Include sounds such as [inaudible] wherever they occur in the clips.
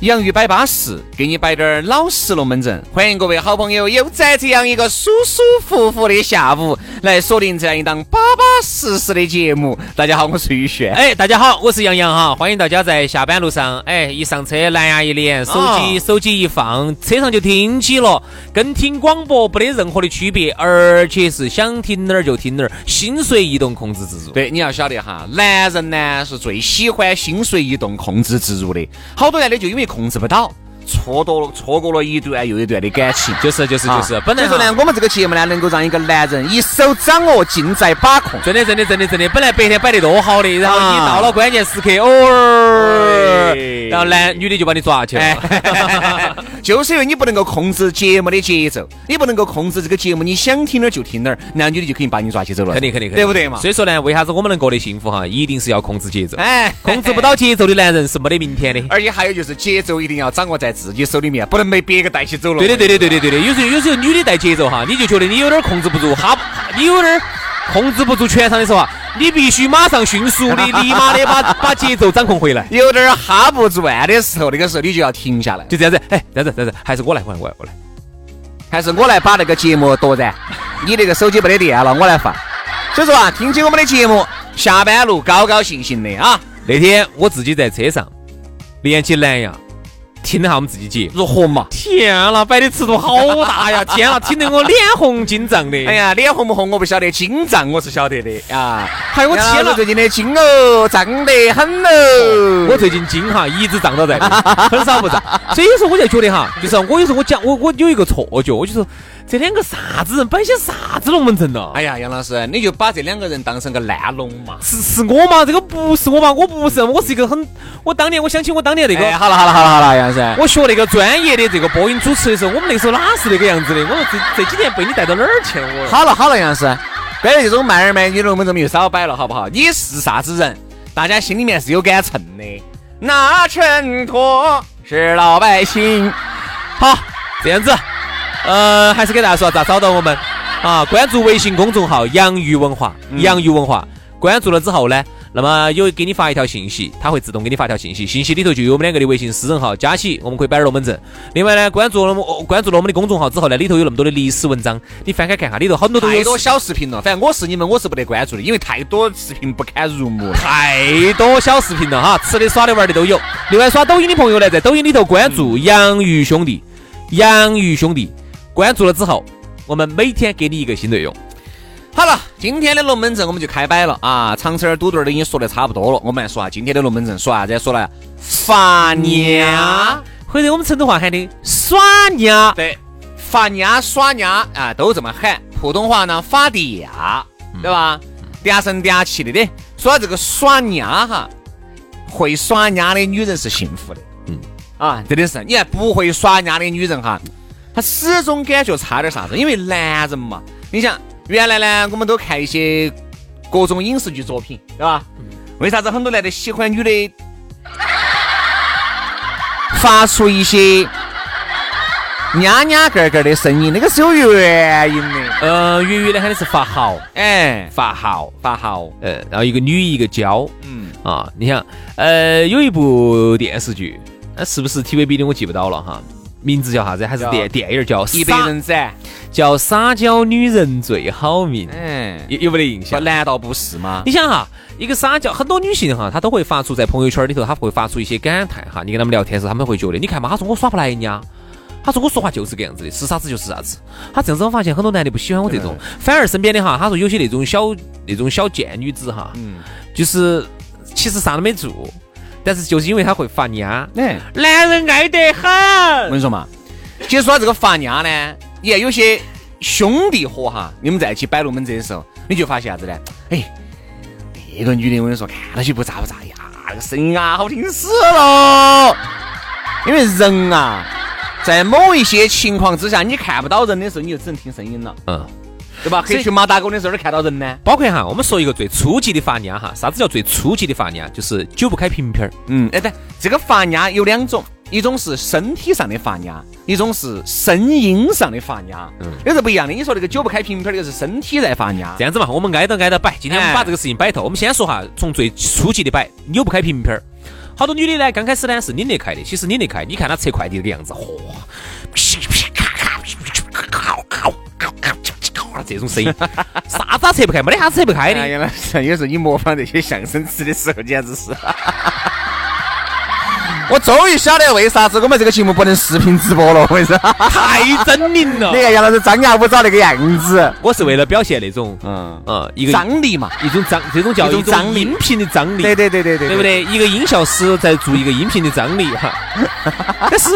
洋芋摆巴适，给你摆点儿老实龙门阵。欢迎各位好朋友又在这样一个舒舒服服的下午来锁定这样一档巴巴适适的节目。大家好，我是宇轩。哎，大家好，我是杨洋哈，欢迎大家在下班路上，哎，一上车蓝牙一连，手机手机一放，车上就听起了，跟听广播不得任何的区别，而且是想听哪儿就听哪儿，心随意动，控制自如。对，你要晓得哈，男人呢是最喜欢心随意动、控制自如的，好多男的就因为。控制不到，错过了错过了一段又一段的感情，就是就是就是。本来说呢，我们这个节目呢，能够让一个男人一手掌握，尽在把控。真的真的真的真的，本来白天摆得多好的，然后你到了关键时刻，偶尔，然后男女的就把你抓去了。[laughs] 就是因为你不能够控制节目的节奏，你不能够控制这个节目，你想听哪儿就听哪儿，男女的就肯定把你抓起走了。肯定肯定，对不对嘛？所以说呢，为啥子我们能过得幸福哈？一定是要控制节奏。哎，控制不到节奏的男人是没得明天的。而且还有就是节奏一定要掌握在自己手里面，不能被别个带起走了。对的对的对的对的。有时候有时候女的带节奏哈，你就觉得你有点控制不住，哈，你有点控制不住全场的时候啊。你必须马上迅速的、[laughs] 立马的把把节奏掌控回来。有点哈不转的时候，那个时候你就要停下来，就这样子。哎，这样子，这样子，还是我来，我来，我来，我来，还是我来把那个节目夺燃。你那个手机没得电了，我来放。所以说啊，听起我们的节目，下班路高高兴兴的啊。那天我自己在车上连起蓝牙。听了下我们自己节如何嘛？天啦，摆的尺度好大呀！[laughs] 天啦，听得我脸红筋胀的。哎呀，脸红不红我不晓得，筋胀我是晓得的 [laughs] 啊。还有我天了，最近的筋哦，胀得很哦。我最近筋哈一直胀到在，很少不胀。[laughs] 所以有时候我就觉得哈，就是我有时候我讲我我有一个错觉，我就说。这两个啥子人摆些啥子龙门阵呢？哎呀，杨老师，你就把这两个人当成个烂龙嘛？是是我嘛？这个不是我嘛？我不是，我是一个很……我当年我想起我当年那个……好了好了好了好了，杨老师，我学那个专业的这个播音主持的时候，我们那时候哪是那个样子的？我说这这几年被你带到哪儿去了？我好了好了，杨老师，关于这种卖儿卖女的龙门阵就少摆了，好不好？你是啥子人？大家心里面是有杆秤的，那秤砣是老百姓。好，这样子。呃，还是给大家说咋找到我们啊？关注微信公众号“洋芋文化”，洋芋文化。关注了之后呢，那么有给你发一条信息，他会自动给你发条信息，信息里头就有我们两个的微信私人号，加起我们可以摆点龙门阵。另外呢，关注了我关注了我们的公众号之后呢，里头有那么多的历史文章，你翻开看下，里头很多都有。太多小视频了，反正我是你们，我是不得关注的，因为太多视频不堪入目，太多小视频了哈，吃的、耍的、玩的都有。另外刷抖音的朋友呢，在抖音里头关注“洋芋兄弟”，洋芋兄弟。关注了之后，我们每天给你一个新内容。好了，今天的龙门阵我们就开摆了啊！长车儿、堵墩儿的已经说的差不多了，我们来说下今天的龙门阵，说啥子？说了发娘，或者我们成都话喊的耍娘。对，发娘、耍娘啊，都这么喊。普通话呢，发嗲，对吧？嗲声嗲气的的。说到这个耍娘哈，会耍娘的女人是幸福的。嗯，啊，真的是。你看不会耍娘的女人哈。他始终感觉差点啥子，因为男人嘛，你想原来呢，我们都看一些各种影视剧作品，对吧？为啥子很多男的喜欢女的发出一些 nha nha 个个的声音？那个是有原因的。呃，粤语呢喊的是发号，哎，发号，发号。呃，然后一个女一个娇，嗯啊，你想，呃，有一部电视剧，那是不是 TVB 的？我记不到了哈。名字叫啥子？还是电电影叫《一百人斩》？叫撒娇女人最好命。嗯，有有没得印象？难道不是吗？你想哈，一个撒娇，很多女性哈，她都会发出在朋友圈里头，她会发出一些感叹哈。你跟他们聊天时，他们会觉得，你看嘛，她说我耍不来呀。他说我说话就是个样子的，是啥子就是啥子。他这样子，我发现很多男的不喜欢我这种，反而身边的哈，他说有些那种小那种小贱女子哈，嗯，就是其实啥都没做。但是就是因为他会发嗲，哎，男人爱得很我。跟你说嘛，其实说这个发嗲呢，你看有些兄弟伙哈，你们在一起摆龙门阵的时候，你就发现啥子呢？哎，那个女的我跟你说，看到起不咋不咋呀，那个声音啊，好听死了。因为人啊，在某一些情况之下，你看不到人的时候，你就只能听声音了，嗯，对吧？黑群马打狗的时候，看到人呢？包括哈，我们说一个最初级的发压哈，啥子叫最初级的发压？就是久不开瓶瓶儿。嗯，哎对，这个发压有两种，一种是身体上的发压，一种是声音上的发压，嗯，那是不一样的。你说那个久不开瓶瓶儿，那个是身体在发压这。样子嘛，我们挨着挨着摆。今天我们哎把这个事情摆透。我们先说哈，从最初级的摆，扭不开瓶瓶儿。好多女的呢，刚开始呢是拧得开的，其实拧得开，你看她拆快递这个样子，嚯，这种声音，[laughs] 啥子啊拆不开？没得啥子拆不开哎的。呀，那有时候你模仿这些相声词的时候，简直是。[laughs] 我终于晓得为啥子我们这个节目不能视频直播了。我跟你说，[laughs] 太狰狞了你！看杨老师张牙舞爪那个样子，我是为了表现那种，嗯，嗯，一个张力嘛，一种张，这种叫一种张音频的张力，对对对对对，对不？对？一个音效师在做一个音频的张力哈，但是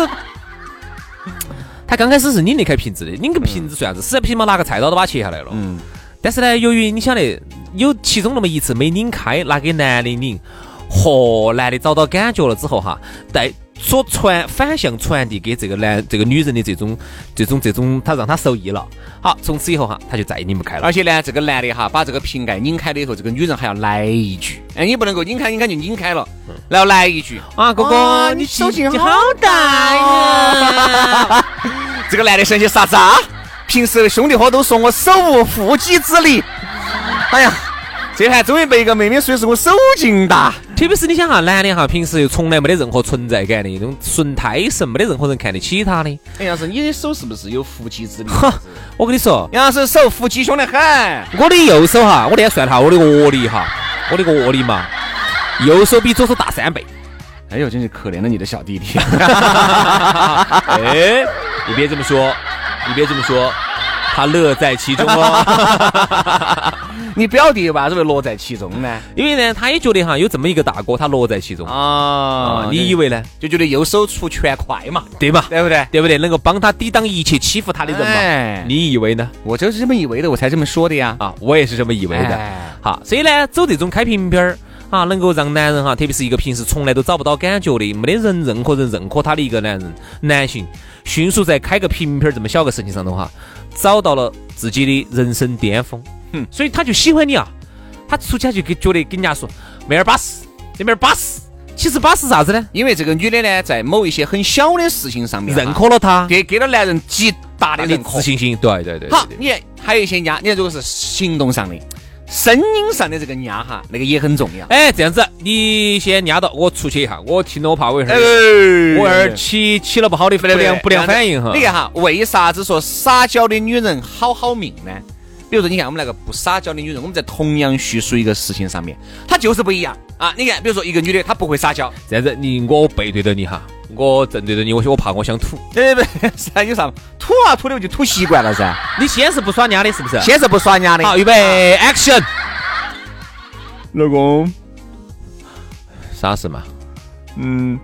他刚开始是拧得开瓶子的，拧个瓶子算啥子？实在不行嘛，拿个菜刀都把它切下来了。嗯，但是呢，由于你晓得有其中那么一次没拧开，拿给男的拧，嚯，男的找到感觉了之后哈，带所传反向传递给这个男这个女人的这种这种这种，他让他受益了。好，从此以后哈，他就再也拧不开了。而且呢，这个男的哈，把这个瓶盖拧开了以后，这个女人还要来一句，哎，你不能够拧开拧开就拧开了，然后来一句，啊，哥哥，你手劲劲好大呀！[laughs] 这个男的想些啥子啊？平时兄弟伙都说我手无缚鸡之力，哎呀，这盘终于被一个妹妹说是我手劲大。特别是你想哈，男的哈，平时又从来没得任何存在感的，那种纯胎神，没得任何人看得起他的。哎，杨老师，你的手是不是有腹肌之力？哈，我跟你说，杨老师手腹肌凶得很。我的右手哈，我那天算了下我的握力哈，我的握力嘛，右手比左手大三倍。哎呦，真是可怜了你的小弟弟。[laughs] 哎，你别这么说，你别这么说，他乐在其中哦。[laughs] [laughs] 你表弟为啥子会乐在其中呢？因为呢，他也觉得哈，有这么一个大哥，他乐在其中啊啊。你以为呢？就觉得右手出拳快嘛，对吧？对不对？对不对？能够帮他抵挡一切欺负他的人嘛？哎你以为呢？我就是这么以为的，我才这么说的呀。啊，我也是这么以为的。哎好，所以呢，走这种开瓶瓶儿啊，能够让男人哈，特别是一个平时从来都找不到感觉的，没得人任何人认可他的一个男人男性，迅速在开个瓶瓶儿这么小个事情上头哈，找到了自己的人生巅峰。哼所以他就喜欢你啊，他出去他就给觉得跟人家说妹儿巴适，这妹儿巴适。其实巴适啥子呢？因为这个女的呢，在某一些很小的事情上面认，可了他给给了男人极大的认可自。信心。对对对对好，你看还有一些伢，你看如果是行动上的、声音上的这个伢哈，那个也很重要。哎，这样子，你先压到我出去一下，我听了我怕我一会儿。哎我儿起起了不好的不良不良反应哈。你看哈，为啥子说撒娇的女人好好命呢？比如说，你看我们那个不撒娇的女人，我们在同样叙述一个事情上面，她就是不一样啊。你看，比如说一个女的，她不会撒娇，这样子，你我背对着你哈，我正对着你，我我怕我想吐。对不对？[laughs] 是有啥吐啊吐的我就吐习惯了噻。[laughs] 你先是不耍娘的，是不是？先是不耍娘的，好，预备，action。老公，啥事嘛？嗯，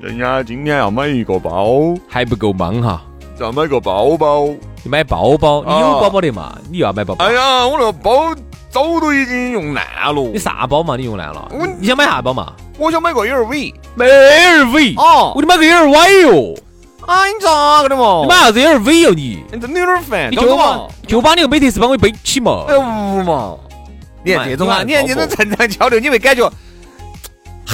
人家今天要买一个包，还不够忙哈。要买个包包。你买包包，你有哦包包的嘛？你又要买包包哎？呀，我那个包早都已经用烂了你。啥包嘛？你用烂了我？你想买啥包嘛？我想买个 LV。买 LV。哦我，你买个 LV 哟？啊，你咋个的嘛？你买啥子 LV 哟你？你真的有点烦，你就把？就把那个美特斯帮我背起嘛。哎无嘛？你看这种啊，你看这种正常交流，你会感觉，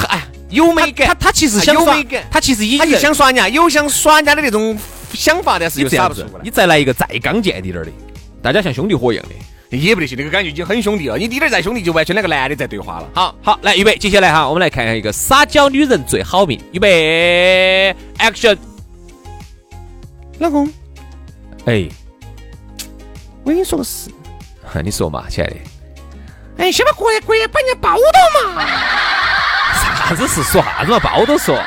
哎，有美感，他他其实想耍有美感，他其实已经想耍人家，有想耍人家的那种想法，但是又耍不出来，你再来一个再刚健一点儿的，大家像兄弟伙一样的。也不得行，那个感觉已经很兄弟了。你滴点儿再兄弟，就完全两个男的在对话了。好好，来预备，接下来哈，我们来看看一个撒娇女人最好命。预备，action！老公，哎，我跟你说个事，你说嘛，亲爱的，哎，先把过来过来把人家抱到嘛，啥子事说啥子嘛，抱都说。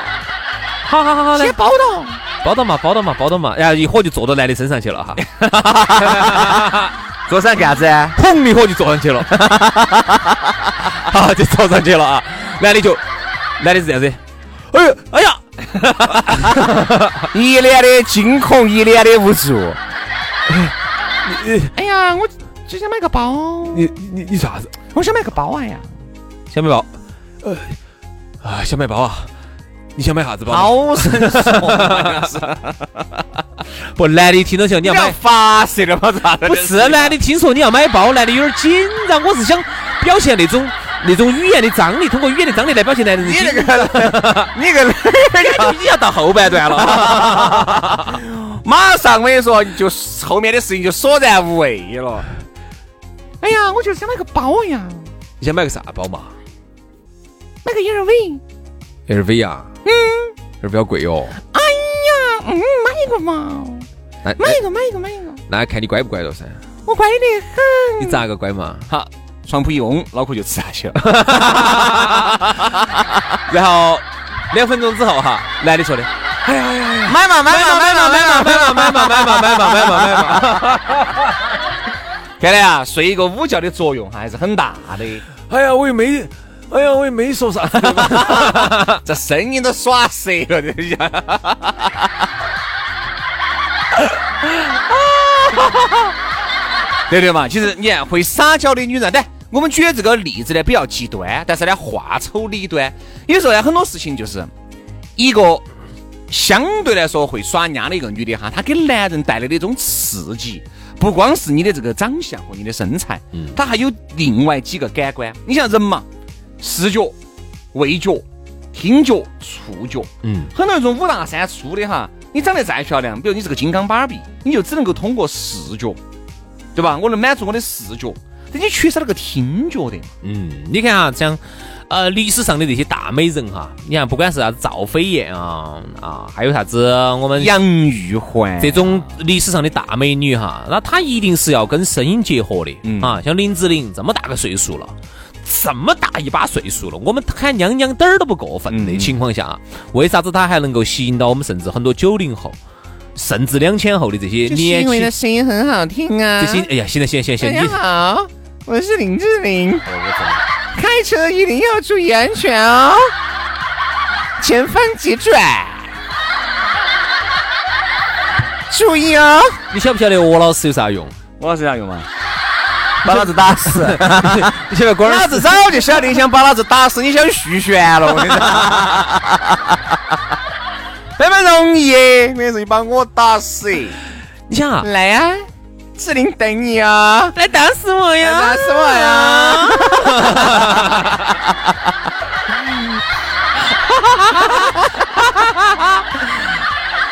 好好好好，来先抱到。[laughs] 抱到嘛，包到嘛，包到嘛，然后一伙就坐到男的身上去了哈，[laughs] 坐上干啥子啊？砰一伙就坐上去了，[laughs] 好就坐上去了啊，男的就男的是这样子，哎呦，哎呀，一脸的惊恐，一脸的无助。哎呀，我只想买个包，你你你啥子？我想买个包啊呀！想买包？呃啊，想买包啊？你想买啥子包？好生疏，[laughs] 不，男的听到像你要买，发射了吗？咋的？不是男的听说你要买包，男的有点紧张。我是想表现那种那种语言的张力，通过语言的张力来表现男人的你紧那个，[laughs] 你个，[laughs] 你要到后半段了。马上我跟你说，就后面的事情就索然无味了。哎呀，我就是想买个包呀，你想买个啥包嘛买个 LV。？LV 啊？嗯，LV 好贵哟。哎呀，嗯，买一个嘛，那买一个，买一个，买一个，那看你乖不乖了噻。我乖得很。你咋个乖嘛？好，床铺一拥，脑壳就吃下去了。[laughs] 然后两分钟之后哈，男的说的，买嘛，买嘛，买嘛，买嘛，买嘛，买嘛买嘛买嘛买嘛买嘛买嘛。看来啊，睡一个午觉的作用还是很大的。哎呀，我又没，哎呀，我也没说啥子。[laughs] 这声音都耍色了，这下。[laughs] 对对嘛，其实你看会撒娇的女人，对，我们举的这个例子呢比较极端，但是呢话丑理端。有时候呢很多事情就是一个相对来说会耍丫的一个女的哈，她给男人带来的一种刺激，不光是你的这个长相和你的身材，嗯，她还有另外几个感官。你像人嘛，视觉、味觉、听觉、触觉，嗯，很多那种五大三粗的哈，你长得再漂亮，比如你是个金刚芭比，你就只能够通过视觉，对吧？我能满足我的视觉，但你缺少那个听觉的。嗯，你看啊，像呃历史上的这些大美人哈，你看不管是啥子赵飞燕啊啊，还有啥子我们杨玉环这种历史上的大美女哈，那她一定是要跟声音结合的、嗯啊。像林志玲这么大个岁数了，这么大一把岁数了，我们喊娘娘点儿都不过分的嗯情况下，为啥子她还能够吸引到我们甚至很多九零后，甚至两千后的这些年轻声音很好听啊这些？哎呀，现在现在现在你好，我是林志玲。开车一定要注意安全哦，前方急转，注意哦。你晓不晓得我老师有啥用？我老师啥用嘛？把老子打死！[laughs] 你晓得光老子早就晓得你想把老子打死，[laughs] 你想续弦了，我跟你说。[laughs] 那么容易，我跟你说，你把我打死。你想啊，来呀、志玲等你啊！来打死我呀！打死我呀！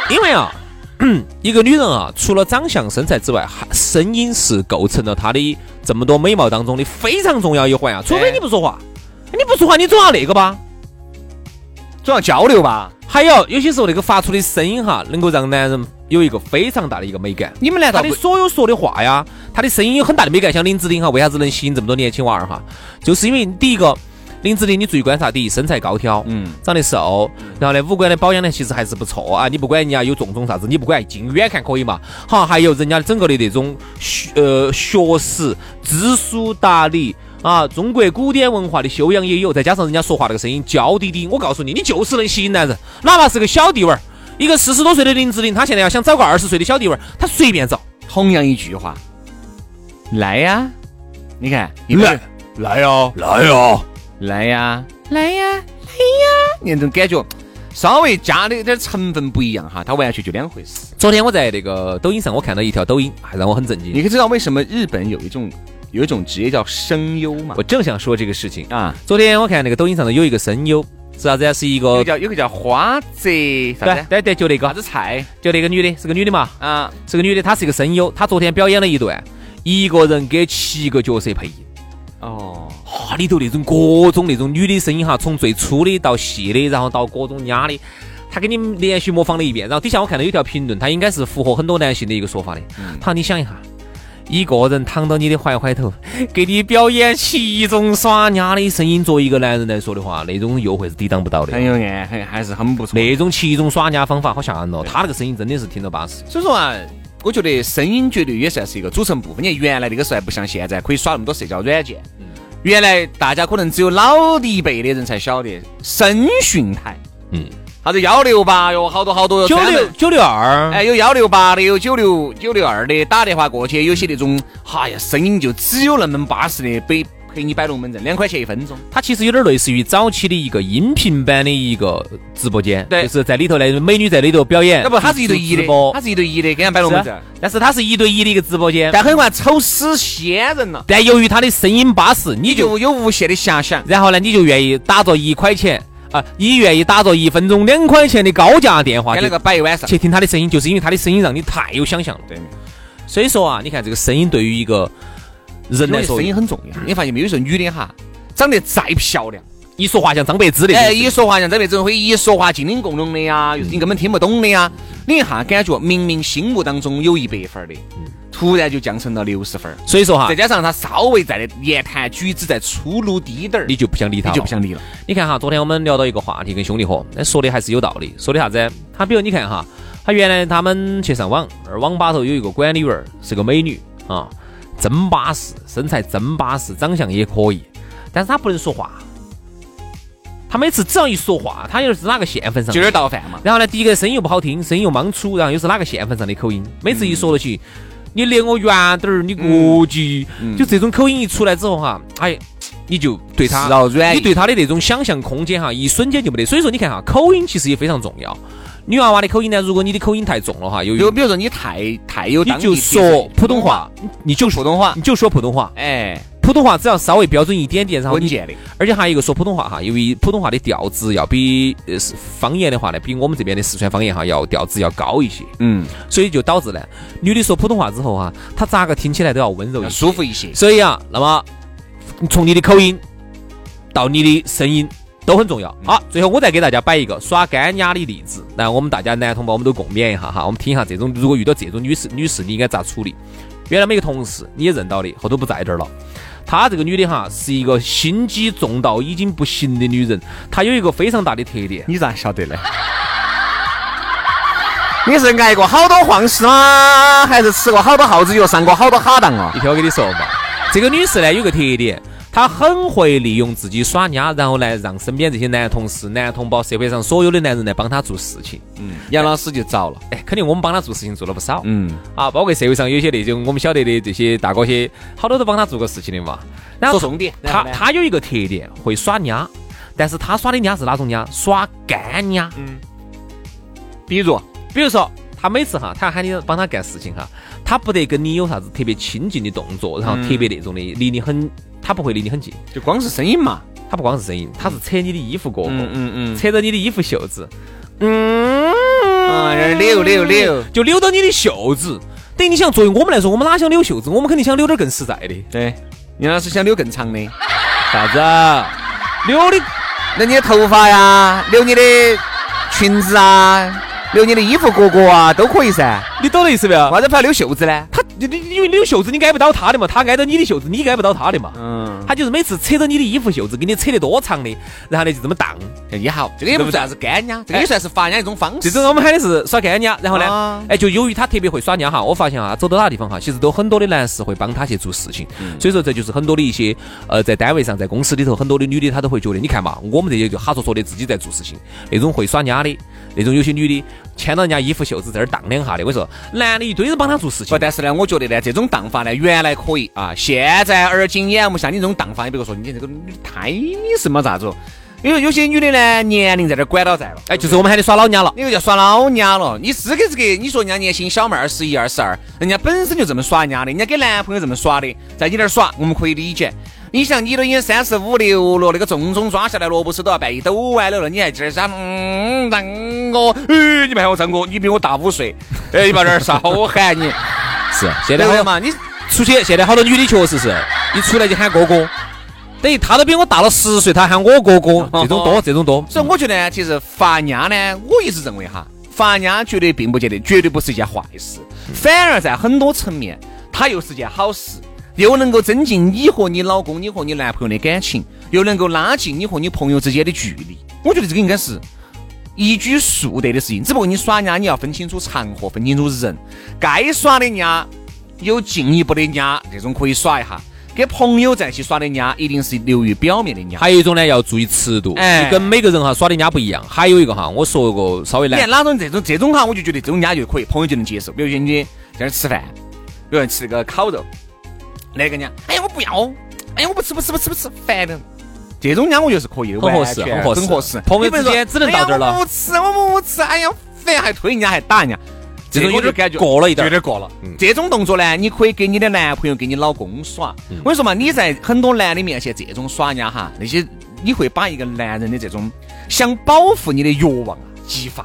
因为啊，[clears throat] 一个女人啊，除了长相、身材之外，还声音是构成了她的这么多美貌当中的非常重要一环啊。除非你不说话，你不说话，你总要那个吧？总要交流吧？还有有些时候那个发出的声音哈，能够让男人有一个非常大的一个美感。你们难道的所有说的话呀，他的声音有很大的美感。像林志玲哈，为啥子能吸引这么多年轻娃儿哈？就是因为第一个，林志玲你注意观察，第一身材高挑，嗯长得瘦，然后呢五官的保养呢其实还是不错啊。你不管人家有种种啥子，你不管近远看可以嘛。好，还有人家整个的那种学呃学识、知书达理。啊，中国古典文化的修养也有，再加上人家说话那个声音娇滴滴，我告诉你，你就是能吸引男人，哪怕是个小弟娃儿，一个四十多岁的林志玲，她现在要想找个二十岁的小弟娃儿，她随便找。同样一句话，来呀！你看，来来呀来呀！来呀，来呀，来呀！那种感觉，稍微加的点成分不一样哈，它完全就两回事。昨天我在那个抖音上，我看到一条抖音，还让我很震惊。你可知道为什么日本有一种有一种职业叫声优嘛我？正想说这个事情。啊，昨天我看那个抖音上头有一个声优，是啥子呀？是一个叫有个叫花泽啥子？对对对，就那个啥，子菜就那个女的，是个女的嘛，啊？是个女的，她是一个声优，她昨天表演了一段，一个人给七个角色配音。哦，哈，里头那种各种那种女的声音哈，从最粗的到细的，然后到各种嗲的，他给你们连续模仿了一遍。然后底下我看到有条评论，他应该是符合很多男性的一个说法的。他说你想一下，一个人躺到你的怀怀头，给你表演七种耍嗲的声音，作为一个男人来说的话，那种诱惑是抵挡不到的很。有爱，很还是很不错。那种七种耍嗲方法好吓人哦，他那个声音真的是听着巴适。所以说啊，我觉得声音绝对也算是一个组成部分。你看原来那个时候还不像现在可以耍那么多社交软件，原来大家可能只有老的一辈的人才晓得声讯台，嗯，啥子幺六八哟，好多好多哟，九六九六二，哎，有幺六八的，有九六九六二的，打电话过去，有些那种，哎呀，声音就只有那么巴适的，陪陪你摆龙门阵，两块钱一分钟。它其实有点类似于早期的一个音频版的一个直播间，对就是在里头呢，美女在里头表演，要不，它是一对一的直播，它是一对一的，给人摆龙门阵。但是它是一对一的一个直播间，但很快丑死仙人了，但由于它的声音巴适，你你就就有无限的遐想。然后呢，你就愿意打着一块钱啊，你愿意打着一分钟两块钱的高价电话去跟那个摆一晚上。去听他的声音，就是因为他的声音让你太有想象了。对，所以说啊，你看这个声音对于一个人来说，声音很重要。你发现没有？有时候女的哈，长得再漂亮，一说话像张柏芝的，哎，一说话像张柏芝会一说话精灵共融的呀，又是你根本听不懂的呀。你一下感觉明明心目当中有一百分的，突然就降成了六十分。所以说哈再，加上他稍微在的言谈举止再粗鲁低点儿，你就不想理他，你就不想理了。你看哈，昨天我们聊到一个话题，跟兄弟伙，那说的还是有道理。说的啥子？他比如你看哈，他原来他们去上网，而网吧头有一个管理员儿是个美女啊，真巴适，身材真巴适，长相也可以，但是他不能说话。他每次只要一说话，他又是哪个县份上就有点倒饭嘛。然后呢，第一个声音又不好听，声音又莽粗，然后又是哪个县份上的口音，每次一说了起，你离我远点儿，你过去，就这种口音一出来之后哈，哎，你就对他你对他的那种想象空间哈，一瞬间就没得。所以说，你看哈，口音其实也非常重要。女娃娃的口音呢，如果你的口音太重了哈，由于就比如说你太太有你就说普通话，你就普通话。你就说普通话，哎，普通话只要稍微标准一点点，然后你稳健的。而且还有一个说普通话哈，由于普通话的调子要比呃是方言的话呢，比我们这边的四川方言哈要调子要高一些，嗯，所以就导致呢，女的说普通话之后哈，她咋个听起来都要温柔一要些，舒服一些。所以啊，那么从你的口音到你的声音都很重要。好，最后我再给大家摆一个耍干丫的例子，来我们大家男同胞我们都共勉一下哈，我们听一下这种如果遇到这种女士女士你应该咋处理？原来我们一个同事你也认到的，后头不在这儿了。她这个女的哈是一个心机重到已经不行的女人，她有一个非常大的特点，你咋晓得呢？[laughs] 你是挨过好多晃事吗？还是吃过好多耗子药，上过好多哈当啊？你听我跟你说嘛，这个女士呢有个特点，她很会利用自己耍丫，然后来让身边这些男同事、男同胞、社会上所有的男人来帮他做事情。嗯，杨老师就着了。哎，肯定我们帮他做事情做了不少。嗯，啊，包括社会上有些那种我们晓得的这些大哥些，好多都帮他做过事情的嘛。然后说重点，他他有一个特点，会耍丫，但是他耍的丫是哪种丫？耍干丫。比如比如说，他每次哈，他要喊你帮他干事情哈，他不得跟你有啥子特别亲近的动作，然后特别那种的，离你很，她不会离你很近。就光是声音嘛。他不光是声音，他是扯你的衣服过后，嗯嗯嗯。扯着你的衣服袖子，嗯，啊，扭扭扭。就扭到你的袖子。等于你想，作为我们来说，我们哪想扭袖子？我们肯定想扭点更实在的。对，你老师想扭更长的，啥子？扭的那你的头发呀，留你的裙子啊，留你的衣服角角啊，都可以噻。你懂的意思没有？为啥子不要扭袖子呢？他你你因为你有袖子你挨不到他的嘛，他挨到你的袖子，你挨不到他的嘛。嗯，他就是每次扯着你的衣服袖子，给你扯得多长的，然后呢就这么荡。也好，这个也不算是干娘，这个也算是发嗲一种方式。这种我们喊的是耍干娘，然后呢啊，哎，就由于他特别会耍丫哈，我发现啊，走到哪个地方哈，其实都很多的男士会帮他去做事情，所以说这就是很多的一些呃，在单位上，在公司里头，很多的女的她都会觉得，你看嘛，我们这些就哈戳戳的自己在做事情，那种会耍家的，那种有些女的牵到人家衣服袖子在那儿荡两下的，我说男的一堆人帮他做事情。不，，但是呢，我觉得呢，这种荡法呢，原来可以啊，现在而今眼目像你这种荡法，你比如说你这个太什么咋子？因为有些女的呢，年龄在这儿管到在了，哎，就是我们喊你耍老娘了。你个叫耍老娘了。你是给是给？你说人家年轻小妹二十一、二十二，人家本身就这么耍人家的，人家给男朋友这么耍的，在你那儿耍，我们可以理解。你想，你都已经三十五六了，那个重重抓下来，萝卜丝都要半一抖完了了，你还这儿想，嗯，让我，哎，你比我大五岁，哎，你把这儿少 [laughs] 喊你，是，现在好嘛？你出去，现在好多女的确实是一出来就喊哥哥，等于他都比我大了十岁，他喊我哥哥，[laughs] 这种多，这种多。所以我觉得呢，其实发嗲呢，我一直认为哈，发嗲绝对并不见得，绝对不是一件坏事，反而在很多层面，它又是件好事，又能够增进你和你老公、你和你男朋友的感情，又能够拉近你和你朋友之间的距离。我觉得这个应该是一举数得的事情。只不过你耍人家，你要分清楚场合，分清楚人，该耍的人家有进一步的人家，这种可以耍一下。跟朋友在一起耍的家，一定是流于表面的家。还有一种呢，要注意尺度，哎你跟每个人哈耍的家不一样。还有一个哈，我说个稍微难，你看哪种这种这种哈，我就觉得这种家就可以，朋友就能接受。比如说你在那儿吃饭，比如说吃个烤肉，那个人家，哎呀我不要，哎呀我不吃不吃不吃不吃，烦的。这种呢我觉得是可以的，很合适很合适很合适。朋友之间只能到这儿了不吃，我不吃，哎呀烦，还推人家还打人家，这种有点感觉过了一点有点过了。嗯这种动作呢，你可以给你的男朋友、给你老公耍。嗯我跟你说嘛，你在很多男的面前这种耍人家哈，那些你会把一个男人的这种想保护你的欲望啊激发。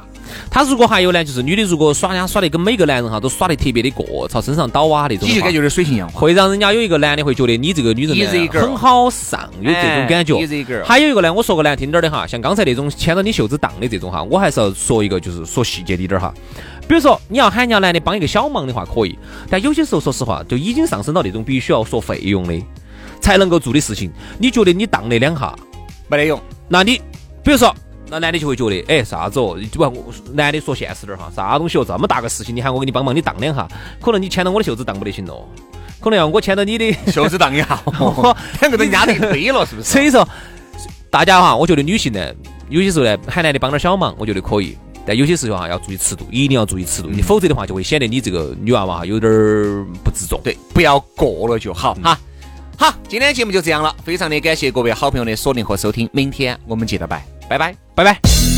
他如果还有呢，就是女的如果耍人家耍的跟每个男人哈都耍的特别的过，朝身上倒啊那种你就感觉有点水性杨花。会让人家有一个男的会觉得你这个女人很好上，有这种感觉。还有一个呢，我说个难听点儿的哈，像刚才那种牵着你袖子荡的这种哈，我还是要说一个，就是说细节滴点儿哈。比如说你要喊人家男的帮一个小忙的话可以，但有些时候说实话就已经上升到那种必须要说费用的才能够做的事情。你觉得你荡那两下，没得用。那你比如说。那男的就会觉得，哎，啥子哦？不，我男的说现实点哈，啥东西哦？这么大个事情，你喊我给你帮忙，你荡两下，可能你牵到我的袖子荡不得行咯，可能要我牵到你的 [laughs] [laughs] 袖子荡一下，两个都压得飞了，是不是？所以说，大家哈，我觉得女性呢，有些时候呢，喊男的帮点小忙，我觉得可以。但有些时候哈，要注意尺度，一定要注意尺度，你否则的话，就会显得你这个女娃娃哈有点儿不自重。对，不要过了就好哈。好，今天节目就这样了，非常的感谢各位好朋友的锁定和收听，明天我们接着拜，拜拜。拜拜。